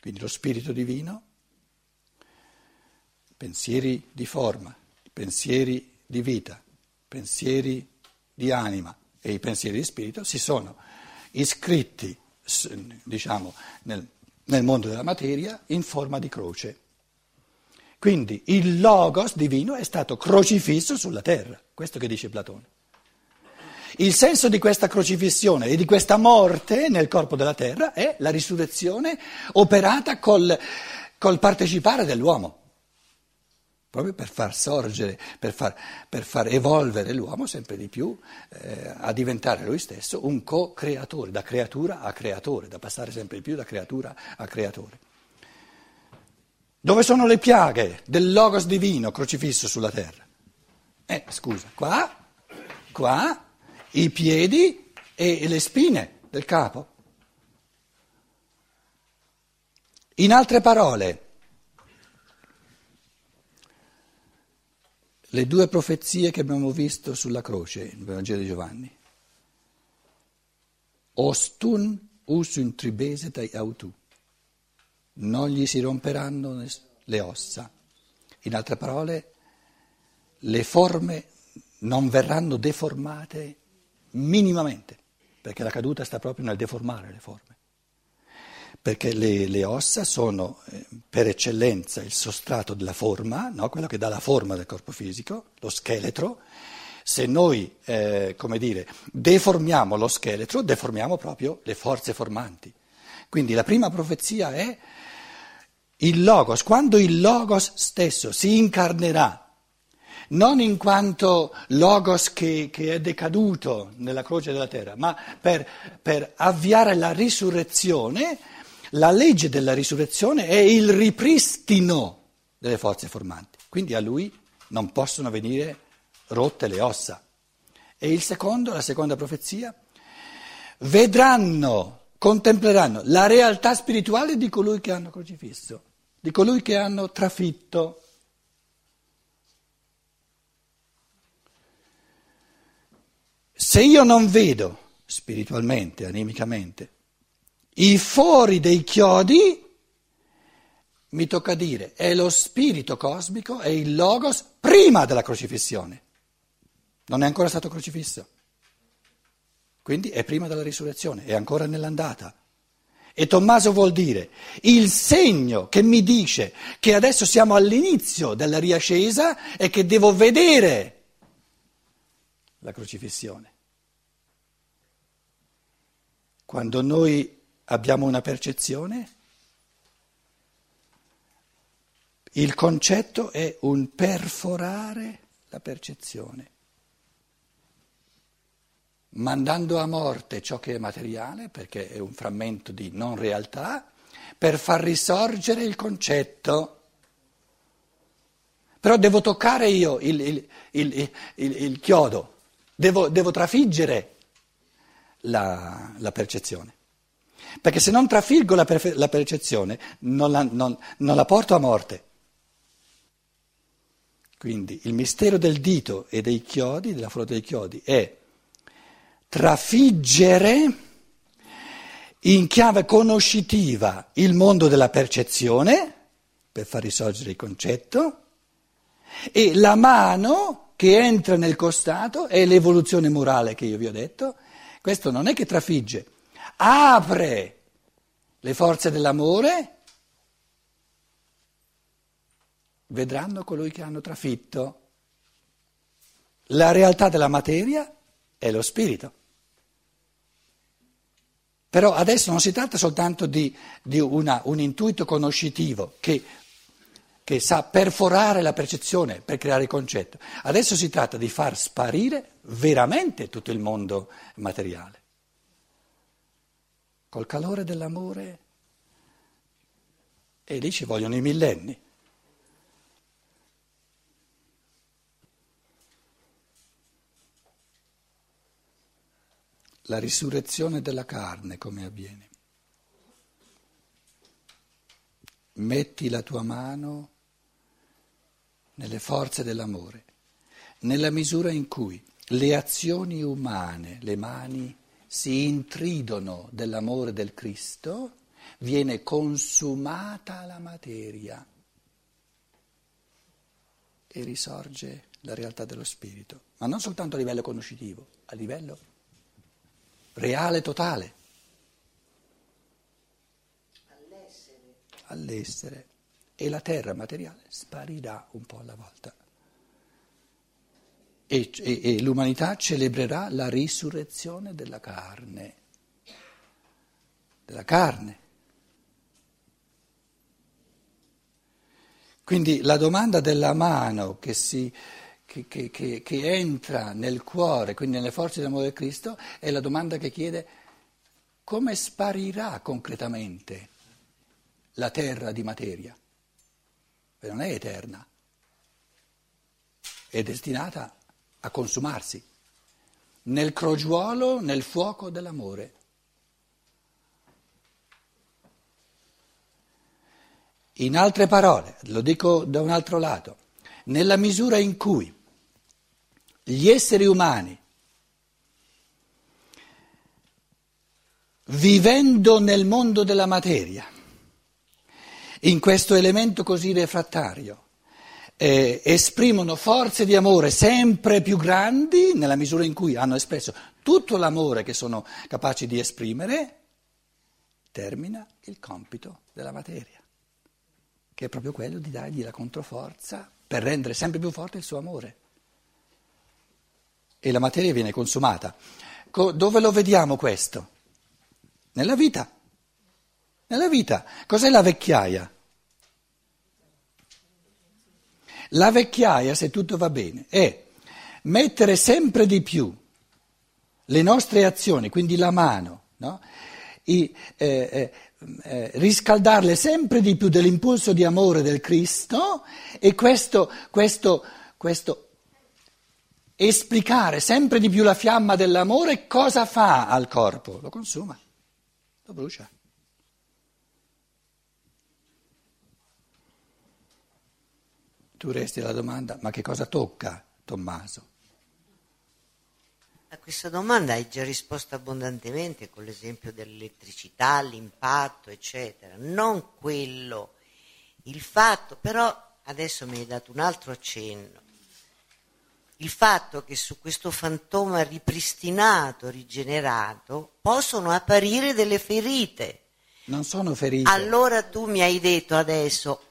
quindi lo spirito divino, pensieri di forma, pensieri di vita, pensieri di anima e i pensieri di spirito si sono iscritti, diciamo, nel, nel mondo della materia in forma di croce. Quindi il logos divino è stato crocifisso sulla terra, questo che dice Platone. Il senso di questa crocifissione e di questa morte nel corpo della terra è la risurrezione operata col, col partecipare dell'uomo, proprio per far sorgere, per far, per far evolvere l'uomo sempre di più eh, a diventare lui stesso un co-creatore, da creatura a creatore, da passare sempre di più da creatura a creatore. Dove sono le piaghe del Logos divino crocifisso sulla terra? Eh, scusa, qua, qua i piedi e le spine del capo. In altre parole, le due profezie che abbiamo visto sulla croce nel Vangelo di Giovanni. Ostun usun tribesetai autu. Non gli si romperanno le ossa. In altre parole, le forme non verranno deformate minimamente, perché la caduta sta proprio nel deformare le forme. Perché le, le ossa sono eh, per eccellenza il sostrato della forma, no? quello che dà la forma del corpo fisico, lo scheletro. Se noi, eh, come dire, deformiamo lo scheletro, deformiamo proprio le forze formanti. Quindi la prima profezia è il Logos, quando il Logos stesso si incarnerà non in quanto logos che, che, è decaduto nella croce della terra, ma per, per avviare la risurrezione, la legge della risurrezione è il ripristino delle forze formanti. Quindi a lui non possono venire rotte le ossa. E il secondo, la seconda profezia, vedranno, contempleranno la realtà spirituale di colui che hanno crocifisso, di colui che hanno trafitto. Se io non vedo spiritualmente, animicamente, i fori dei chiodi, mi tocca dire, è lo spirito cosmico, è il logos prima della crocifissione. Non è ancora stato crocifisso. Quindi è prima della risurrezione, è ancora nell'andata. E Tommaso vuol dire il segno che mi dice che adesso siamo all'inizio della riascesa e che devo vedere la crocifissione. Quando noi abbiamo una percezione, il concetto è un perforare la percezione, mandando a morte ciò che è materiale, perché è un frammento di non realtà, per far risorgere il concetto. Però devo toccare io il, il, il, il chiodo. Devo, devo trafiggere la, la, percezione. Perché se non trafiggo la, la percezione non la, non, non la porto a morte. Quindi il mistero del dito e dei chiodi, della fruta dei chiodi, è trafiggere in chiave conoscitiva il mondo della percezione per far risorgere il concetto e la mano che entra nel costato è l'evoluzione morale che io vi ho detto. Questo non è che trafigge, apre le forze dell'amore, vedranno colui che hanno trafitto. La realtà della materia è lo spirito. Però adesso non si tratta soltanto di, di una, un intuito conoscitivo che che sa perforare la percezione per creare il concetto. Adesso si tratta di far sparire veramente tutto il mondo materiale. Col calore dell'amore, e lì ci vogliono i millenni. La risurrezione della carne come avviene? Metti la tua mano nelle forze dell'amore, nella misura in cui le azioni umane, le mani, si intridono dell'amore del Cristo viene consumata la materia e risorge la realtà dello spirito, ma non soltanto a livello conoscitivo, a livello reale, totale. All'essere. All'essere. E la terra materiale sparirà un po' alla volta. E, e, e l'umanità celebrerà la risurrezione della carne. Della carne. Quindi la domanda della mano che, si, che, che, che, entra nel cuore, quindi nelle forze dell'amore di Cristo, è la domanda che chiede come sparirà concretamente la terra di materia. Perché non è eterna, è destinata a consumarsi nel crogiuolo, nel fuoco dell'amore. In altre parole, lo dico da un altro lato, nella misura in cui gli esseri umani, vivendo nel mondo della materia, in questo elemento così refrattario, eh, esprimono forze di amore sempre più grandi nella misura in cui hanno espresso tutto l'amore che sono capaci di esprimere, termina il compito della materia che è proprio quello di dargli la controforza per rendere sempre più forte il suo amore. E la materia viene consumata. Co- dove lo vediamo questo? Nella vita. Nella vita. Cos'è la vecchiaia? La vecchiaia, se tutto va bene, è mettere sempre di più le nostre azioni, quindi la mano, no? I, eh, eh, eh, riscaldarle sempre di più dell'impulso di amore del Cristo e questo, questo, questo esplicare sempre di più la fiamma dell'amore cosa fa al corpo? Lo consuma, lo brucia. Tu resti alla domanda, ma che cosa tocca Tommaso? A questa domanda hai già risposto abbondantemente con l'esempio dell'elettricità, l'impatto, eccetera. Non quello, il fatto, però adesso mi hai dato un altro accenno. Il fatto che su questo fantoma ripristinato, rigenerato, possono apparire delle ferite. Non sono ferite. Allora tu mi hai detto adesso,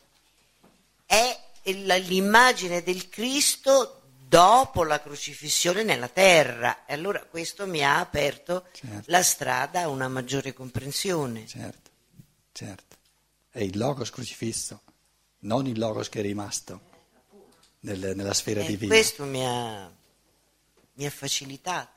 è l'immagine del Cristo dopo la crocifissione nella terra. E allora questo mi ha aperto certo. la strada a una maggiore comprensione. Certo, certo. È il logos crocifisso, non il logos che è rimasto nel, nella sfera e divina. Questo mi ha, mi ha facilitato.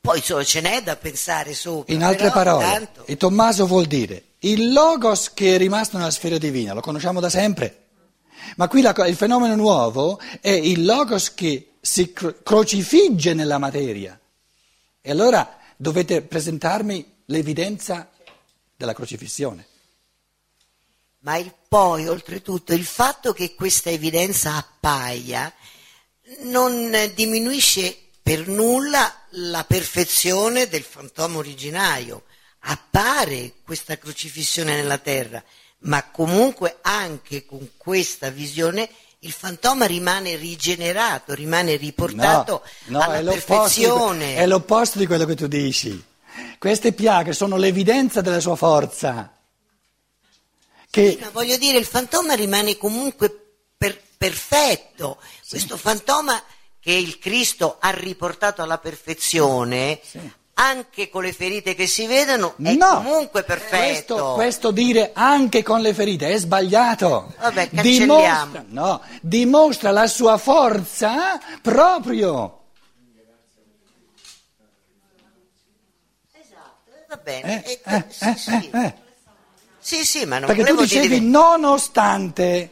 Poi so, ce n'è da pensare sopra. In altre parole, tanto... e Tommaso vuol dire il logos che è rimasto nella sfera divina, lo conosciamo da sempre. Ma qui la, il fenomeno nuovo è il logos che si crocifigge nella materia. E allora dovete presentarmi l'evidenza della crocifissione. Ma il poi, oltretutto, il fatto che questa evidenza appaia non diminuisce per nulla la perfezione del fantoma originario. Appare questa crocifissione nella terra, ma comunque anche con questa visione il fantoma rimane rigenerato, rimane riportato no, no, alla è perfezione. Di, è l'opposto di quello che tu dici. Queste piaghe sono l'evidenza della sua forza. Che... Sì, ma voglio dire, il fantoma rimane comunque per, perfetto. Sì. Questo fantoma che il Cristo ha riportato alla perfezione sì anche con le ferite che si vedono è no, comunque perfetto. Questo, questo, dire anche con le ferite è sbagliato. Vabbè, dimostra, no, dimostra la sua forza proprio. Esatto, va bene. Eh, eh, sì, eh, sì. Eh, eh. sì, sì, ma non Perché tu dicevi dire... nonostante.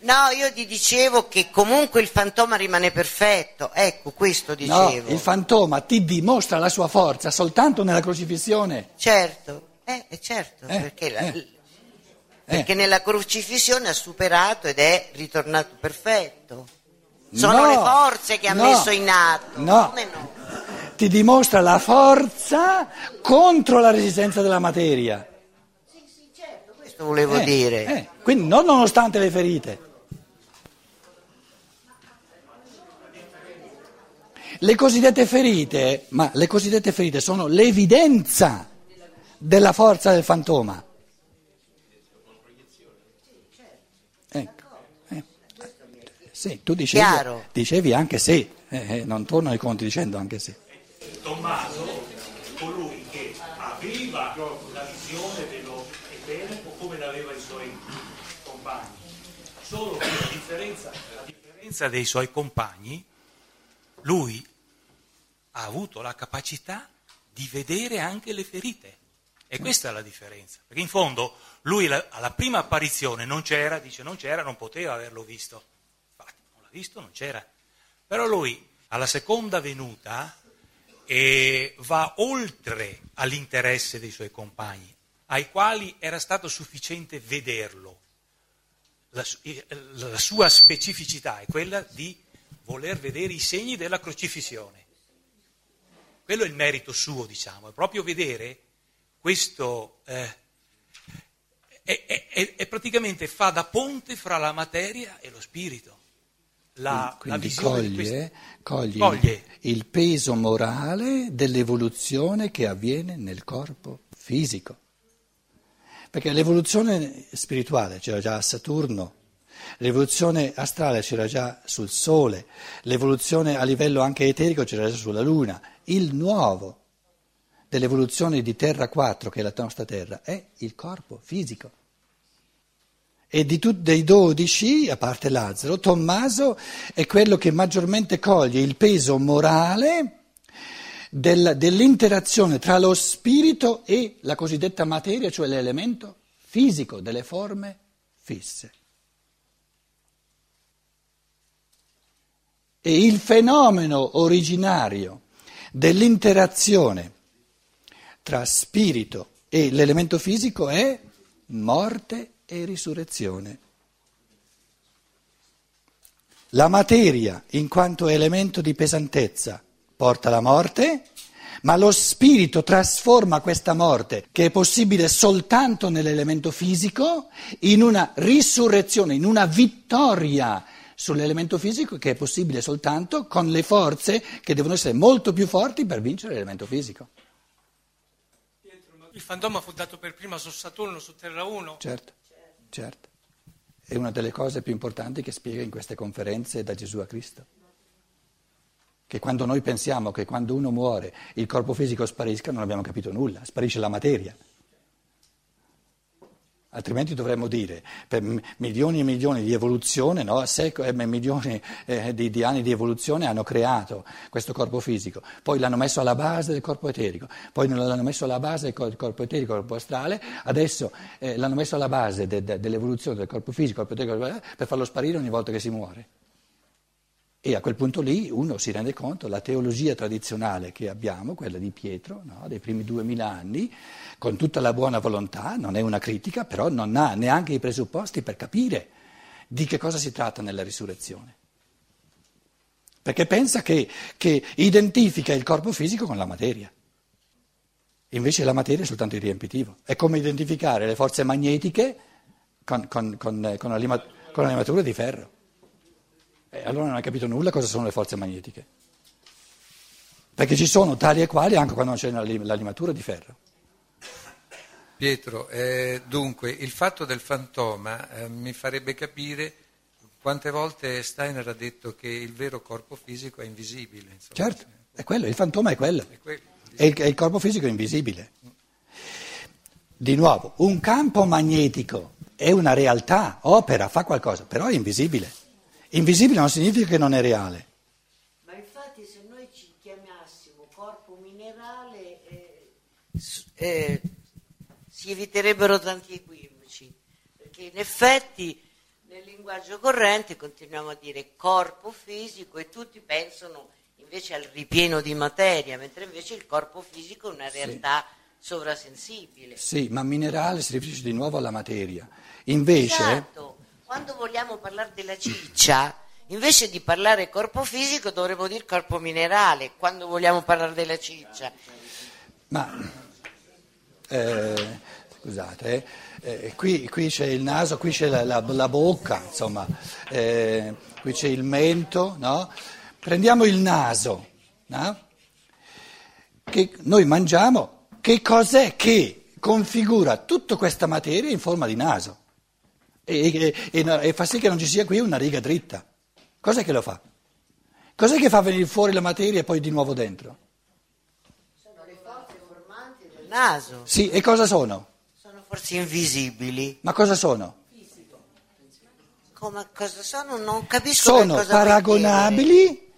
No, io ti dicevo che comunque il fantoma rimane perfetto, ecco questo dicevo. No, il fantoma ti dimostra la sua forza soltanto nella crocifissione. Certo, eh, certo, eh, perché, la, eh, perché nella crocifissione ha superato ed è ritornato perfetto. Sono no, le forze che ha no, messo in atto. No. no. Ti dimostra la forza contro la resistenza della materia. Questo volevo Eh, dire. eh, quindi non nonostante le ferite. Le cosiddette ferite, ma le cosiddette ferite sono l'evidenza della forza del fantoma. Ecco. eh. Sì, tu dicevi, dicevi anche sì, eh, eh, non torno ai conti dicendo anche sì. Tommaso, colui che aveva la visione dello eterno come l'aveva i suoi compagni. Solo che a differenza, a differenza dei suoi compagni, lui ha avuto la capacità di vedere anche le ferite. E questa è la differenza. Perché in fondo lui la- alla prima apparizione non c'era, dice non c'era, non poteva averlo visto. Infatti non l'ha visto, non c'era. Però lui alla seconda venuta e va oltre all'interesse dei suoi compagni, ai quali era stato sufficiente vederlo. La, eh, la sua specificità è quella di voler vedere i segni della crocifissione. Quello è il merito suo, diciamo, è proprio vedere questo... eh, è, è- è- praticamente fa da ponte fra la materia e lo spirito. La, la Quindi di coglie, coglie Coglie. il, peso morale dell'evoluzione che avviene nel corpo fisico. Perché l'evoluzione spirituale c'era già a Saturno, l'evoluzione astrale c'era già sul Sole, l'evoluzione a livello anche eterico c'era già sulla Luna. Il nuovo dell'evoluzione di Terra 4, che è la nostra Terra, è il corpo fisico. E di tutti dei dodici, a parte Lazzaro, Tommaso è quello che maggiormente coglie il peso morale del- dell'interazione tra lo spirito e la cosiddetta materia, cioè l'elemento fisico delle forme fisse. E il fenomeno originario dell'interazione tra spirito e l'elemento fisico è morte e risurrezione. La materia, in quanto elemento di pesantezza, porta alla morte, ma lo spirito trasforma questa morte, che è possibile soltanto nell'elemento fisico, in una risurrezione, in una vittoria sull'elemento fisico che è possibile soltanto con le forze che devono essere molto più forti per vincere l'elemento fisico. Il fantoma fu dato per prima su Saturno, su Terra 1. Certo, certo. È una delle cose più importanti che spiega in queste conferenze da Gesù a Cristo. Che quando noi pensiamo che quando uno muore il corpo fisico sparisca, non abbiamo capito nulla, sparisce la materia. Altrimenti dovremmo dire, per milioni e milioni di evoluzione, no? Sec- eh, milioni eh, di, di anni di evoluzione hanno creato questo corpo fisico, poi l'hanno messo alla base del corpo eterico, poi l'hanno messo alla base del cor- corpo eterico, del corpo astrale, adesso eh, l'hanno messo alla base de- de- dell'evoluzione del corpo fisico, corpo eterico, corpo astrale, per farlo sparire ogni volta che si muore. E a quel punto lì uno si rende conto, la teologia tradizionale che abbiamo, quella di Pietro, no, dei primi duemila anni, con tutta la buona volontà, non è una critica, però non ha neanche i presupposti per capire di che cosa si tratta nella risurrezione. Perché pensa che, che identifica il corpo fisico con la materia. Invece la materia è soltanto il riempitivo. È come identificare le forze magnetiche con, con, con, con la limatura di ferro. E allora non hai capito nulla cosa sono le forze magnetiche. Perché ci sono tali e quali anche quando non c'è la, lim- la limatura di ferro. Pietro, eh, dunque il fatto del fantoma eh, mi farebbe capire quante volte Steiner ha detto che il vero corpo fisico è invisibile. insomma. Certo, è quello, il fantoma è quello. È quello. E il, e il corpo fisico è invisibile. Di nuovo, un campo magnetico è una realtà, opera, fa qualcosa, però è invisibile. Invisibile non significa che non è reale. Ma infatti se noi ci chiamassimo corpo minerale eh, eh, si eviterebbero tanti equivoci, perché in effetti nel linguaggio corrente continuiamo a dire corpo fisico e tutti pensano invece al ripieno di materia, mentre invece il corpo fisico è una realtà sovrasensibile. Sì, ma minerale si riferisce di nuovo alla materia. Invece, Esatto, quando vogliamo parlare della ciccia, invece di parlare corpo fisico dovremmo dire corpo minerale, quando vogliamo parlare della ciccia. ma eh, scusate, eh, eh, qui, qui, c'è il naso, qui c'è la, la, la bocca, insomma, eh, qui c'è il mento, no? Prendiamo il naso, no? che noi mangiamo, che cos'è che configura tutta questa materia in forma di naso e, e, e, e fa sì che non ci sia qui una riga dritta? Cos'è che lo fa? Cos'è che fa venire fuori la materia e poi di nuovo dentro? Sono le forze formanti del naso. Sì, e cosa sono? Sono forse invisibili. Ma cosa sono? Come cosa sono? Non capisco Sono cosa paragonabili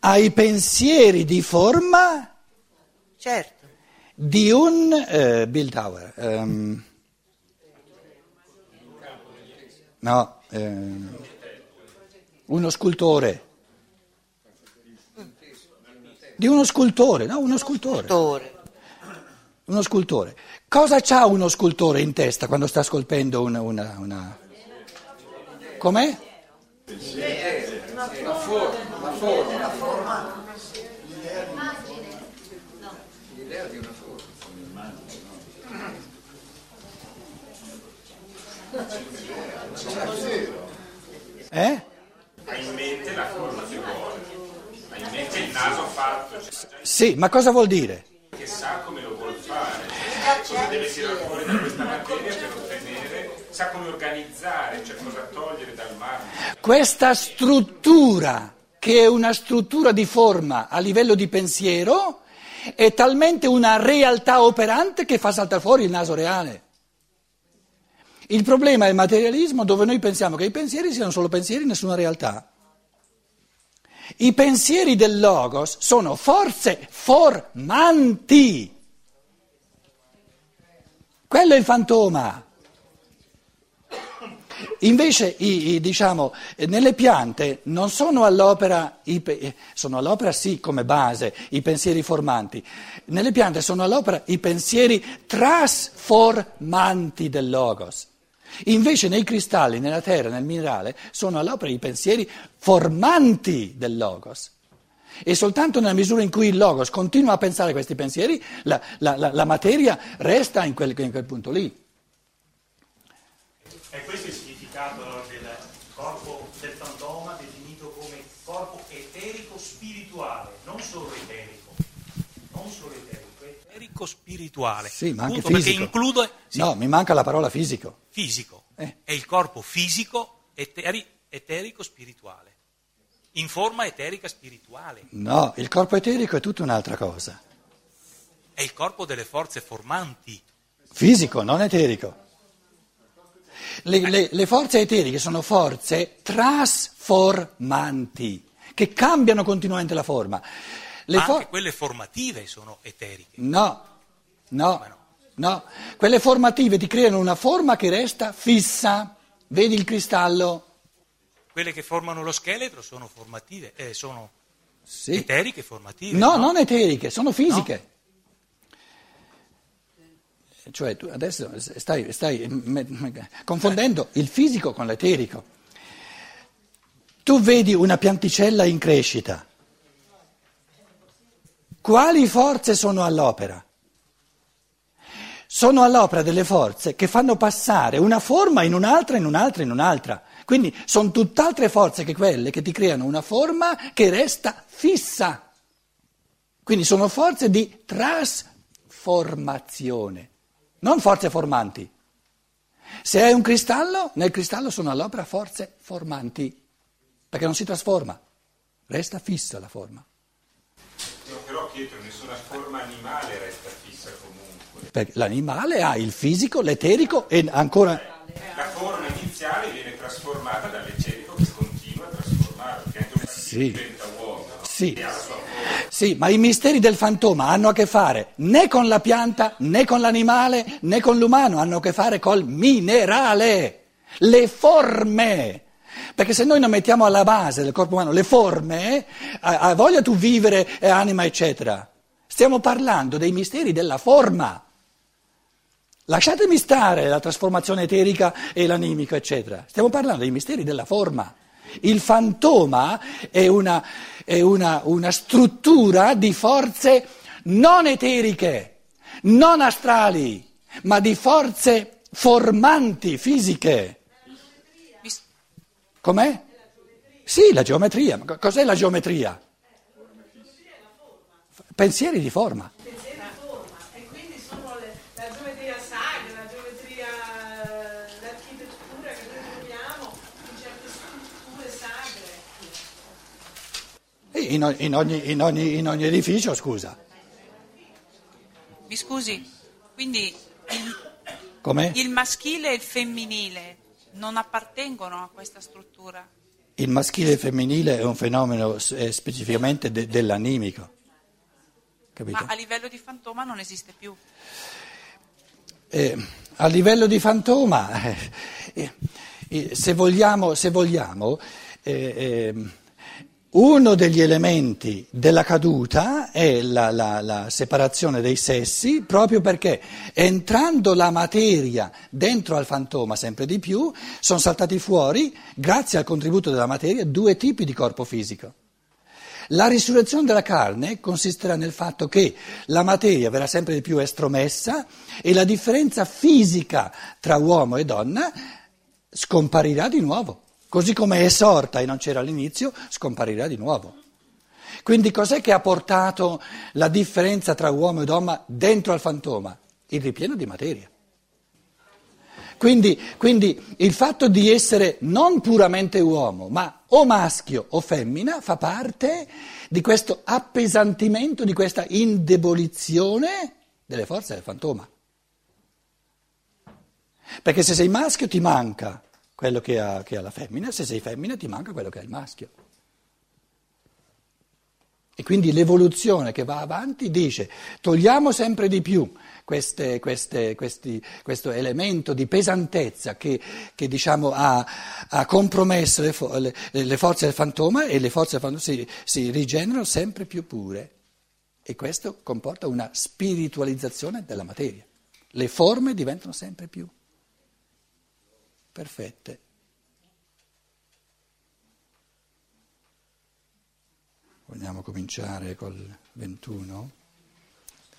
ai pensieri di forma Certo. di un eh, Bildhauer. ehm, no, ehm, uno scultore. Di uno scultore, no, uno scultore. Uno scultore. Cosa c'ha uno scultore in testa quando sta scolpendo una... una, una... Com'è? Eh? Ha in mente la forma che vuole, ha in mente il naso fatto, cioè, Sì, ma cosa vuol dire? che sa come lo vuol fare, cosa deve tirare fuori da questa materia per ottenere, sa come organizzare, cioè cosa togliere dal marmo. Questa struttura, che è una struttura di forma a livello di pensiero, è talmente una realtà operante che fa saltare fuori il naso reale. Il problema è il materialismo dove noi pensiamo che i pensieri siano solo pensieri, nessuna realtà. I pensieri del Logos sono forze formanti. Quello è il fantoma. Invece, i, i, diciamo, nelle piante non sono all'opera, i, sono all'opera sì come base i pensieri formanti, nelle piante sono all'opera i pensieri trasformanti del Logos. Invece nei cristalli, nella terra, nel minerale, sono all'opera i pensieri formanti del Logos. E soltanto nella misura in cui il Logos continua a pensare questi pensieri, la, la, la, la materia resta in quel, in quel punto lì. E questo è il significato allora, del corpo del fantoma definito come corpo eterico spirituale, non solo eterico, non solo Eterico spirituale. Sì, ma anche Punto, fisico. Perché include sì, No, mi manca la parola fisico. fisico. Eh. È il corpo fisico eteri- eterico spirituale. In forma eterica spirituale. No, il corpo eterico è tutta un'altra cosa. È il corpo delle forze formanti. Fisico, non eterico. Le, le- le forze eteriche sono forze trasformanti, che cambiano continuamente la forma. Le Ma for- anche quelle formative sono eteriche. No, no, no? no. Quelle formative ti creano una forma che resta fissa. Vedi il cristallo? Quelle che formano lo scheletro sono formative, eh, sono Sì. eteriche formative. No, non eteriche, sono fisiche. Cioè tu adesso stai, stai me- me- confondendo il fisico con l'eterico. Tu vedi una pianticella in crescita. Quali forze sono all'opera? Sono all'opera delle forze che fanno passare una forma in un'altra, in un'altra, in un'altra. Quindi sono tutt'altre forze che quelle che ti creano una forma che resta fissa. Quindi sono forze di trasformazione, non forze formanti. Se hai un cristallo, nel cristallo sono all'opera forze formanti, perché non si trasforma, resta fissa la forma. Pietro, nessuna forma animale resta fissa comunque. Perché l'animale ha il fisico, l'eterico e ancora... La forma iniziale viene trasformata dall'ecerico che continua a anche un bambino Sì. diventa uomo, no? Sì. Sì, ma i misteri del fantoma hanno a che fare né con la pianta, né con l'animale, né con l'umano, hanno a che fare col minerale, le forme. Perché se noi non mettiamo alla base del corpo umano le forme, ha, voglia tu vivere e anima, eccetera. Stiamo parlando dei misteri della forma. Lasciatemi stare la trasformazione eterica e l'animico, eccetera. Stiamo parlando dei misteri della forma. Il fantoma è una, è una, una struttura di forze non eteriche, non astrali, ma di forze formanti fisiche. Com'è? Sì, la geometria. Ma co- cos'è la geometria? Pensieri di forma. pensieri di forma e quindi sono le- la geometria sacra, la geometria, l'architettura che noi troviamo in certe strutture sacre. E In, ogni, in ogni- in ogni edificio, scusa. Mi scusi, quindi Com'è? il maschile e il femminile non appartengono a questa struttura? Il maschile e il femminile è un fenomeno eh, specificamente de- dell'animico. Capito? Ma a livello di fantoma non esiste più. Eh, a livello di fantoma, eh, eh, eh, se vogliamo, se vogliamo eh, ehm, uno degli elementi della caduta è la, la- la separazione dei sessi, proprio perché entrando la materia dentro al fantoma sempre di più, sono saltati fuori, grazie al contributo della materia, due tipi di corpo fisico. La risurrezione della carne consisterà nel fatto che la materia verrà sempre di più estromessa e la differenza fisica tra uomo e donna scomparirà di nuovo. Così come è sorta e non c'era all'inizio, scomparirà di nuovo. Quindi cos'è che ha portato la differenza tra uomo e donna dentro al fantoma? Il ripieno di materia. Quindi, quindi il fatto di essere non puramente uomo, ma o maschio o femmina fa parte di questo appesantimento, di questa indebolizione delle forze del fantoma. Perché se sei maschio ti manca quello che ha, che ha la femmina, se sei femmina ti manca quello che ha il maschio. E quindi l'evoluzione che va avanti dice togliamo sempre di più queste- queste- questi- questo elemento di pesantezza che, che, diciamo, ha, ha compromesso le, fo- le- le forze del fantoma e le forze del fantoma si, si rigenerano sempre più pure. E questo comporta una spiritualizzazione della materia. Le forme diventano sempre più perfette. Vogliamo cominciare col 21?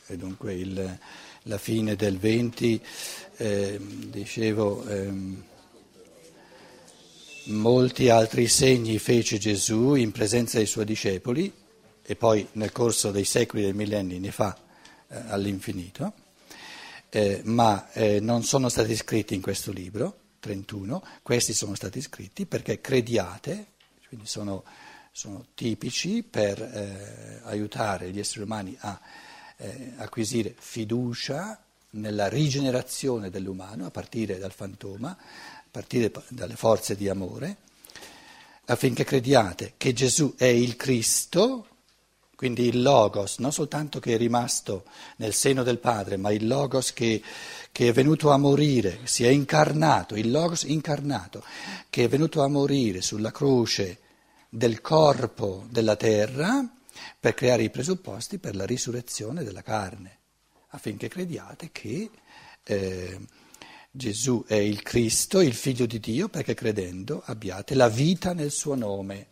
E dunque il- la fine del 20, eh, dicevo, ehm, molti altri segni fece Gesù in presenza dei suoi discepoli e poi nel corso dei secoli e dei millenni ne fa eh, all'infinito, eh, ma eh, non sono stati scritti in questo libro, 31, questi sono stati scritti perché crediate, quindi sono, sono tipici per eh, aiutare gli esseri umani a eh, acquisire fiducia nella rigenerazione dell'umano a partire dal fantoma, a partire pa- dalle forze di amore, affinché crediate che Gesù è il Cristo, quindi il Logos, non soltanto che è rimasto nel seno del Padre, ma il Logos che, che è venuto a morire, si è incarnato, il Logos incarnato, che è venuto a morire sulla croce del corpo della terra per creare i presupposti per la risurrezione della carne, affinché crediate che eh, Gesù è il Cristo, il Figlio di Dio, perché credendo abbiate la vita nel suo nome.